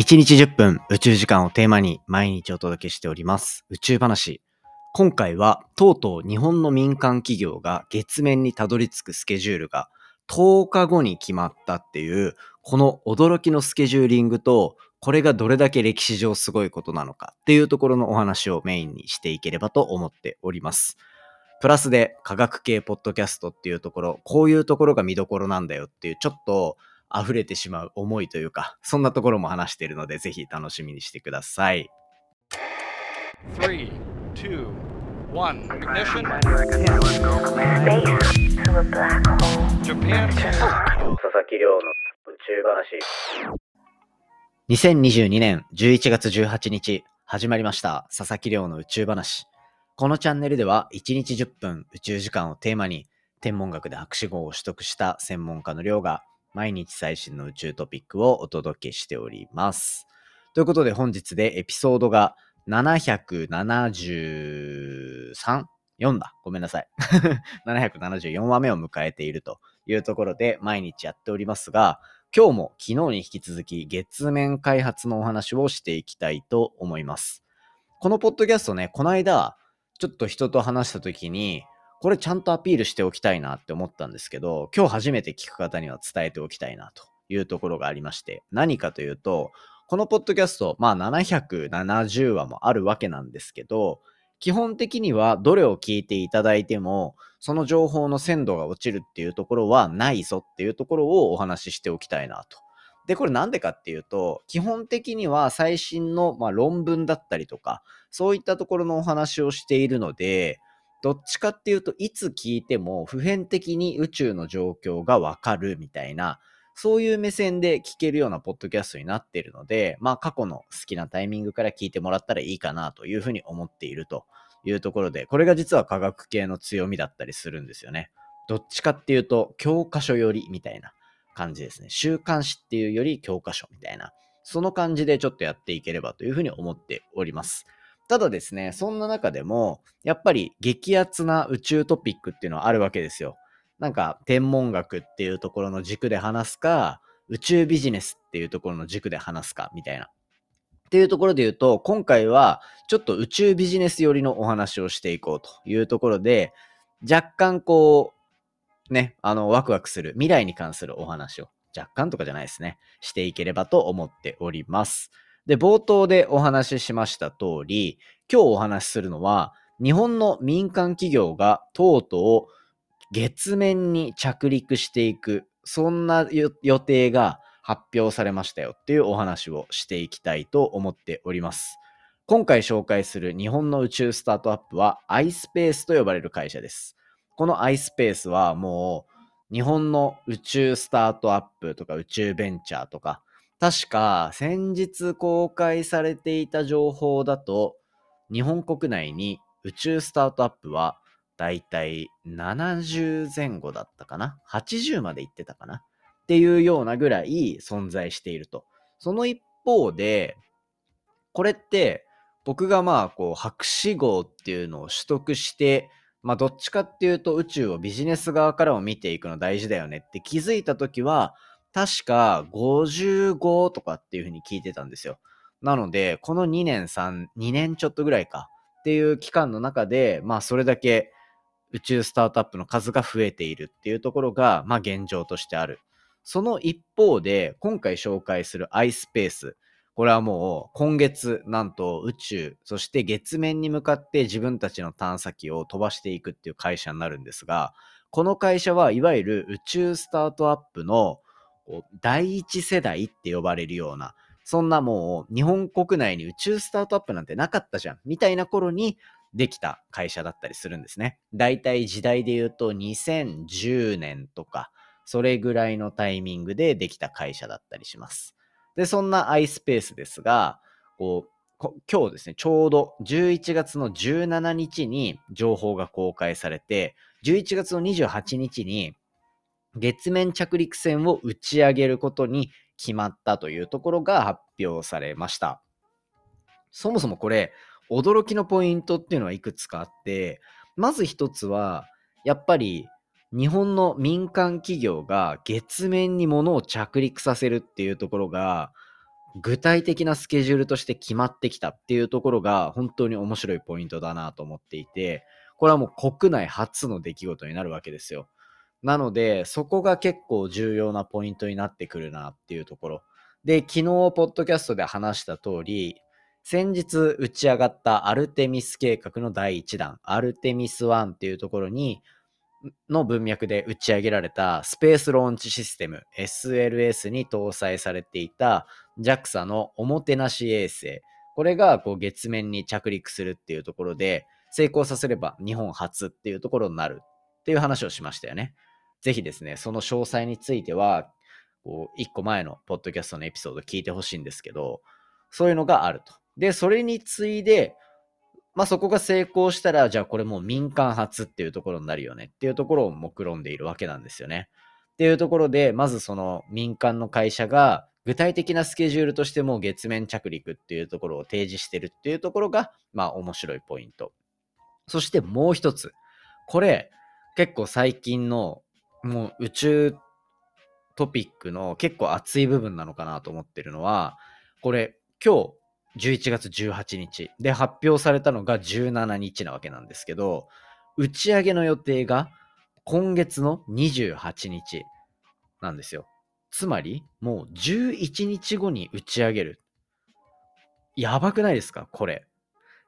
1日10分宇宙時間をテーマに毎日お届けしております宇宙話。今回はとうとう日本の民間企業が月面にたどり着くスケジュールが10日後に決まったっていうこの驚きのスケジューリングとこれがどれだけ歴史上すごいことなのかっていうところのお話をメインにしていければと思っております。プラスで科学系ポッドキャストっていうところ、こういうところが見どころなんだよっていうちょっと溢れてしまう思いというか、そんなところも話しているので、ぜひ楽しみにしてください。3, 2, 1, ignition. Japan. 佐々木亮の宇宙話。2022年11月18日、始まりました。佐々木亮の宇宙話。このチャンネルでは、1日10分宇宙時間をテーマに、天文学で博士号を取得した専門家の亮が、毎日最新の宇宙トピックをお届けしております。ということで本日でエピソードが 773?4 だ。ごめんなさい。774話目を迎えているというところで毎日やっておりますが、今日も昨日に引き続き月面開発のお話をしていきたいと思います。このポッドキャストね、この間、ちょっと人と話した時に、これちゃんとアピールしておきたいなって思ったんですけど、今日初めて聞く方には伝えておきたいなというところがありまして、何かというと、このポッドキャスト、まあ770話もあるわけなんですけど、基本的にはどれを聞いていただいても、その情報の鮮度が落ちるっていうところはないぞっていうところをお話ししておきたいなと。で、これなんでかっていうと、基本的には最新の、まあ、論文だったりとか、そういったところのお話をしているので、どっちかっていうといつ聞いても普遍的に宇宙の状況がわかるみたいな、そういう目線で聞けるようなポッドキャストになっているので、まあ過去の好きなタイミングから聞いてもらったらいいかなというふうに思っているというところで、これが実は科学系の強みだったりするんですよね。どっちかっていうと教科書よりみたいな感じですね。週刊誌っていうより教科書みたいな、その感じでちょっとやっていければというふうに思っております。ただですね、そんな中でも、やっぱり激アツな宇宙トピックっていうのはあるわけですよ。なんか、天文学っていうところの軸で話すか、宇宙ビジネスっていうところの軸で話すか、みたいな。っていうところで言うと、今回はちょっと宇宙ビジネス寄りのお話をしていこうというところで、若干こう、ね、あの、ワクワクする未来に関するお話を、若干とかじゃないですね、していければと思っております。で、冒頭でお話ししました通り、今日お話しするのは、日本の民間企業がとうとう月面に着陸していく、そんな予定が発表されましたよっていうお話をしていきたいと思っております。今回紹介する日本の宇宙スタートアップは iSpace と呼ばれる会社です。この iSpace はもう日本の宇宙スタートアップとか宇宙ベンチャーとか確か先日公開されていた情報だと、日本国内に宇宙スタートアップはだいたい70前後だったかな ?80 まで行ってたかな？っていうようなぐらい存在していると。その一方で、これって僕がまあこう博士号っていうのを取得して、まあどっちかっていうと宇宙をビジネス側からも見ていくの大事だよねって気づいた時は、確か55とかっていうふうに聞いてたんですよ。なので、この2年3、2年ちょっとぐらいかっていう期間の中で、まあそれだけ宇宙スタートアップの数が増えているっていうところが、まあ現状としてある。その一方で、今回紹介する iSpace。これはもう今月なんと宇宙、そして月面に向かって自分たちの探査機を飛ばしていくっていう会社になるんですが、この会社はいわゆる宇宙スタートアップのこう第一世代って呼ばれるような、そんなもう日本国内に宇宙スタートアップなんてなかったじゃん、みたいな頃にできた会社だったりするんですね。だいたい時代で言うと2010年とか、それぐらいのタイミングでできた会社だったりします。で、そんな iSpace ですが、こう、今日ですね、ちょうど11月の17日に情報が公開されて、11月の28日に月面着陸船を打ち上げることに決まったというところが発表されました。そもそもこれ、驚きのポイントっていうのはいくつかあって、まず一つは、やっぱり日本の民間企業が月面に物を着陸させるっていうところが、具体的なスケジュールとして決まってきたっていうところが本当に面白いポイントだなと思っていて、これはもう国内初の出来事になるわけですよ。なので、そこが結構重要なポイントになってくるなっていうところ。で、昨日、ポッドキャストで話した通り、先日打ち上がったアルテミス計画の第1弾、アルテミス1っていうところに、の文脈で打ち上げられたスペースローンチシステム SLS に搭載されていた JAXA のおもてなし衛星。これがこう月面に着陸するっていうところで、成功させれば日本初っていうところになるっていう話をしましたよね。ぜひですね、その詳細については、こう、一個前のポッドキャストのエピソード聞いてほしいんですけど、そういうのがあると。で、それに次いで、まあそこが成功したら、じゃあこれもう民間初っていうところになるよねっていうところを目論んでいるわけなんですよね。っていうところで、まずその民間の会社が具体的なスケジュールとしても月面着陸っていうところを提示してるっていうところが、まあ面白いポイント。そしてもう一つ。これ、結構最近のもう宇宙トピックの結構熱い部分なのかなと思ってるのは、これ今日11月18日で発表されたのが17日なわけなんですけど、打ち上げの予定が今月の28日なんですよ。つまり、もう11日後に打ち上げる。やばくないですか？これ。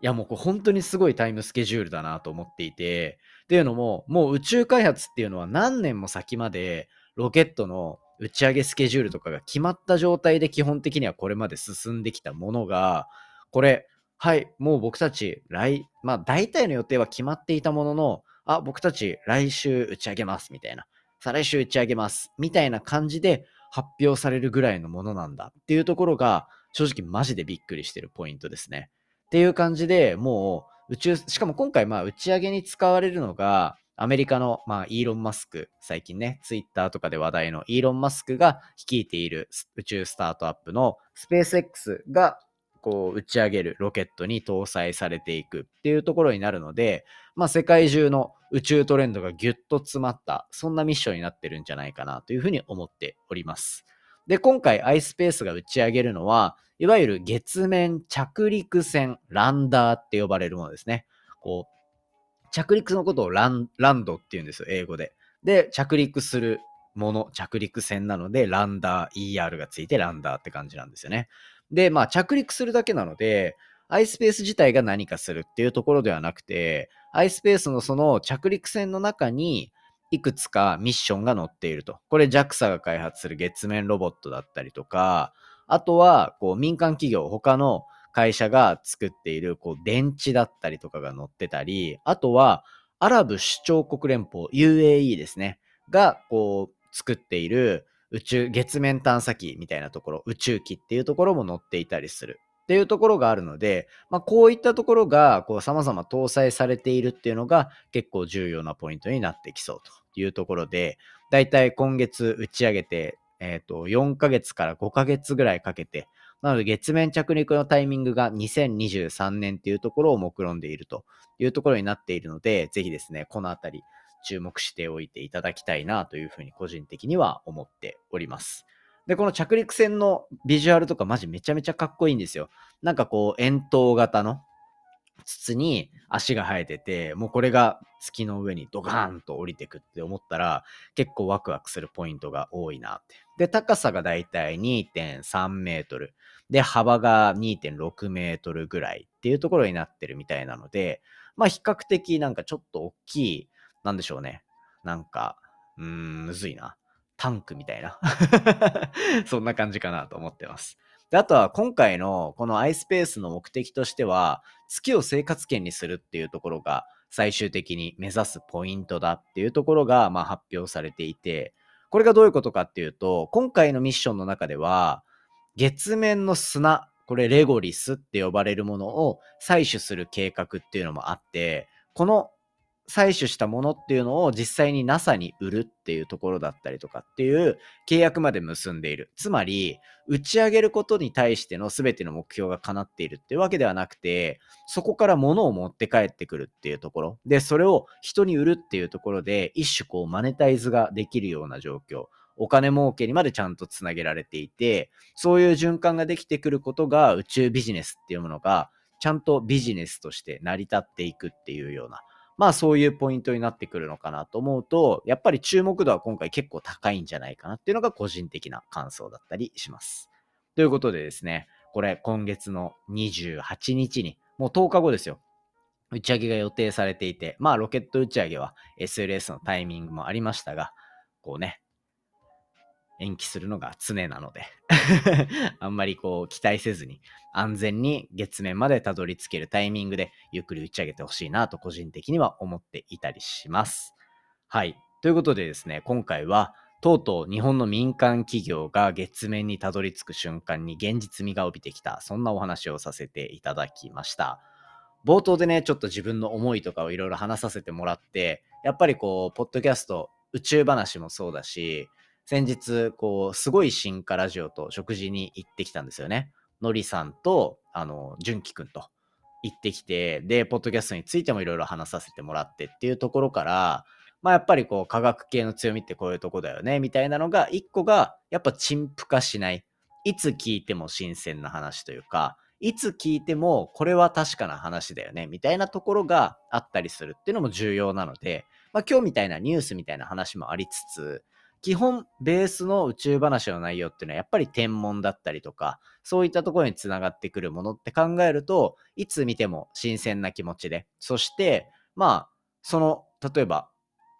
いやもうこれ本当にすごいタイムスケジュールだなと思っていて、っていうのも、もう宇宙開発っていうのは何年も先までロケットの打ち上げスケジュールとかが決まった状態で基本的にはこれまで進んできたものが、これ、はい、もう僕たち来、まあ大体の予定は決まっていたものの、あ、僕たち来週打ち上げますみたいな。再来週打ち上げますみたいな感じで発表されるぐらいのものなんだっていうところが正直マジでびっくりしてるポイントですね。っていう感じでもう宇宙、しかも今回まあ打ち上げに使われるのがアメリカの、まあ、イーロン・マスク、最近ね、ツイッターとかで話題のイーロン・マスクが率いている宇宙スタートアップのスペース X がこう打ち上げるロケットに搭載されていくっていうところになるので、まあ、世界中の宇宙トレンドがギュッと詰まった、そんなミッションになってるんじゃないかなというふうに思っております。で、今回 iSpace が打ち上げるのは、いわゆる月面着陸船、ランダーって呼ばれるものですね。こう、着陸のことをランランドって言うんですよ、英語で。で、着陸するもの、着陸船なので、ランダー、ER がついてランダーって感じなんですよね。で、まあ着陸するだけなので、iSpace 自体が何かするっていうところではなくて、iSpace のその着陸船の中にいくつかミッションが載っていると。これ JAXA が開発する月面ロボットだったりとか、あとはこう民間企業、他の会社が作っているこう電池だったりとかが載ってたり、あとはアラブ首長国連邦 UAE ですね、がこう作っている宇宙、月面探査機みたいなところ、宇宙機っていうところも載っていたりする。っていうところがあるので、まあ、こういったところがこう様々搭載されているっていうのが結構重要なポイントになってきそうというところで、だいたい今月打ち上げて、えっ、ー、と、4ヶ月から5ヶ月ぐらいかけて、なので月面着陸のタイミングが2023年っていうところを目論んでいるというところになっているので、ぜひですね、このあたり注目しておいていただきたいなというふうに個人的には思っております。で、この着陸船のビジュアルとかマジめちゃめちゃかっこいいんですよ。なんかこう円筒型の筒に足が生えてて、もうこれが月の上にドカーンと降りてくって思ったら結構ワクワクするポイントが多いなって。で、高さがだいたい2.3メートル。で、幅が2.6メートルぐらいっていうところになってるみたいなので、まあ比較的なんかちょっと大きい、なんでしょうね。なんか、うーん、むずいな。タンクみたいな そんな感じかなと思ってます。であとは今回のこの iSpace の目的としては、月を生活圏にするっていうところが最終的に目指すポイントだっていうところがま発表されていて、これがどういうことかっていうと、今回のミッションの中では、月面の砂、これレゴリスって呼ばれるものを採取する計画っていうのもあって、この採取したものっていうのを実際に NASA に売るっていうところだったりとかっていう契約まで結んでいる。つまり、打ち上げることに対しての全ての目標が叶っているっていうわけではなくて、そこから物を持って帰ってくるっていうところ。で、それを人に売るっていうところで、一種こうマネタイズができるような状況。お金儲けにまでちゃんとつなげられていて、そういう循環ができてくることが宇宙ビジネスっていうものがちゃんとビジネスとして成り立っていくっていうような、まあそういうポイントになってくるのかなと思うと、やっぱり注目度は今回結構高いんじゃないかなっていうのが個人的な感想だったりします。ということでですね、これ今月の28日に、もう10日後ですよ。打ち上げが予定されていて、まあロケット打ち上げは SLS のタイミングもありましたが、こうね、延期するのが常なので あんまりこう期待せずに安全に月面までたどり着けるタイミングでゆっくり打ち上げてほしいなと個人的には思っていたりします。はい。ということでですね、今回はとうとう日本の民間企業が月面にたどり着く瞬間に現実味が帯びてきた、そんなお話をさせていただきました。冒頭でね、ちょっと自分の思いとかをいろいろ話させてもらって、やっぱりこう、ポッドキャスト、宇宙話もそうだし、先日、こう、すごい進化ラジオと食事に行ってきたんですよね。のりさんと、あの、純喜くんと行ってきて、で、ポッドキャストについてもいろいろ話させてもらってっていうところから、まあやっぱりこう科学系の強みってこういうとこだよねみたいなのが一個がやっぱ陳腐化しない。いつ聞いても新鮮な話というか、いつ聞いてもこれは確かな話だよねみたいなところがあったりするっていうのも重要なので、まあ今日みたいなニュースみたいな話もありつつ、基本ベースの宇宙話の内容っていうのはやっぱり天文だったりとか、そういったところにつながってくるものって考えると、いつ見ても新鮮な気持ちで、そして、まあ、その、例えば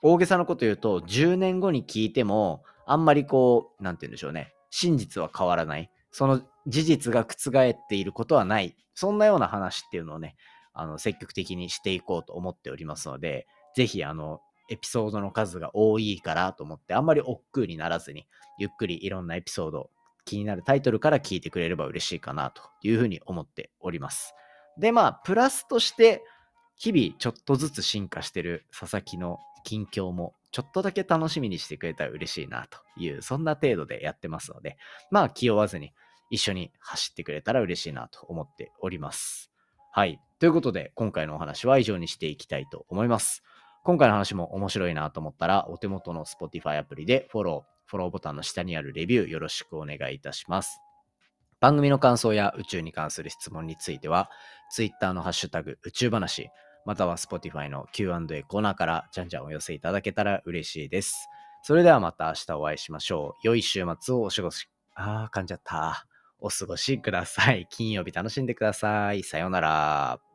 大げさなこと言うと、10年後に聞いても、あんまりこう、なんて言うんでしょうね。真実は変わらない。その事実が覆っていることはない。そんなような話っていうのをね、あの、積極的にしていこうと思っておりますので、ぜひ、あの、エピソードの数が多いからと思って、あんまり億劫にならずに、ゆっくりいろんなエピソード、気になるタイトルから聞いてくれれば嬉しいかなというふうに思っております。で、まあ、プラスとして、日々ちょっとずつ進化してる佐々木の近況もちょっとだけ楽しみにしてくれたら嬉しいなという、そんな程度でやってますので、まあ気負わずに一緒に走ってくれたら嬉しいなと思っております。はい。ということで、今回のお話は以上にしていきたいと思います。今回の話も面白いなと思ったら、お手元の Spotify アプリでフォロー、フォローボタンの下にあるレビューよろしくお願いいたします。番組の感想や宇宙に関する質問については、Twitter のハッシュタグ宇宙話、または Spotify の Q&A コーナーからじゃんじゃんお寄せいただけたら嬉しいです。それではまた明日お会いしましょう。良い週末をお過ごし、あー、噛んじゃった。お過ごしください。金曜日楽しんでください。さようなら。